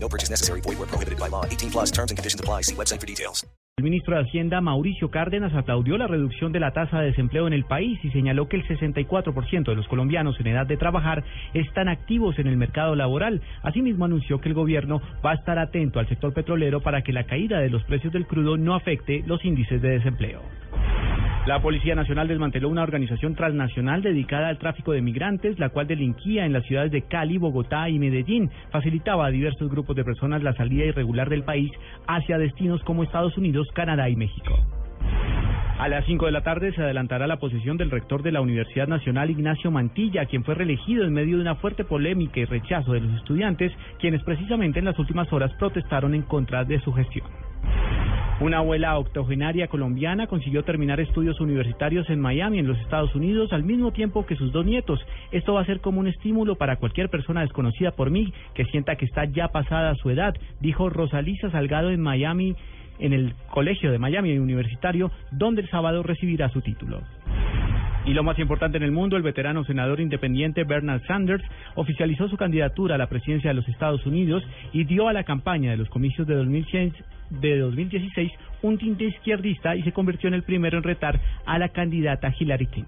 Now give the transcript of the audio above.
No purchase necessary. Void where prohibited by law. 18 plus terms and conditions apply. See website for details. El ministro de Hacienda, Mauricio Cárdenas, aplaudió la reducción de la tasa de desempleo en el país y señaló que el 64% de los colombianos en edad de trabajar están activos en el mercado laboral. Asimismo, anunció que el gobierno va a estar atento al sector petrolero para que la caída de los precios del crudo no afecte los índices de desempleo. La Policía Nacional desmanteló una organización transnacional dedicada al tráfico de migrantes, la cual delinquía en las ciudades de Cali, Bogotá y Medellín. Facilitaba a diversos grupos de personas la salida irregular del país hacia destinos como Estados Unidos, Canadá y México. A las 5 de la tarde se adelantará la posición del rector de la Universidad Nacional, Ignacio Mantilla, quien fue reelegido en medio de una fuerte polémica y rechazo de los estudiantes, quienes precisamente en las últimas horas protestaron en contra de su gestión. Una abuela octogenaria colombiana consiguió terminar estudios universitarios en Miami, en los Estados Unidos, al mismo tiempo que sus dos nietos. Esto va a ser como un estímulo para cualquier persona desconocida por mí que sienta que está ya pasada su edad, dijo Rosalisa Salgado en Miami, en el Colegio de Miami Universitario, donde el sábado recibirá su título. Y lo más importante en el mundo, el veterano senador independiente Bernard Sanders oficializó su candidatura a la presidencia de los Estados Unidos y dio a la campaña de los comicios de 2016 de 2016 un tinte izquierdista y se convirtió en el primero en retar a la candidata Hillary Clinton.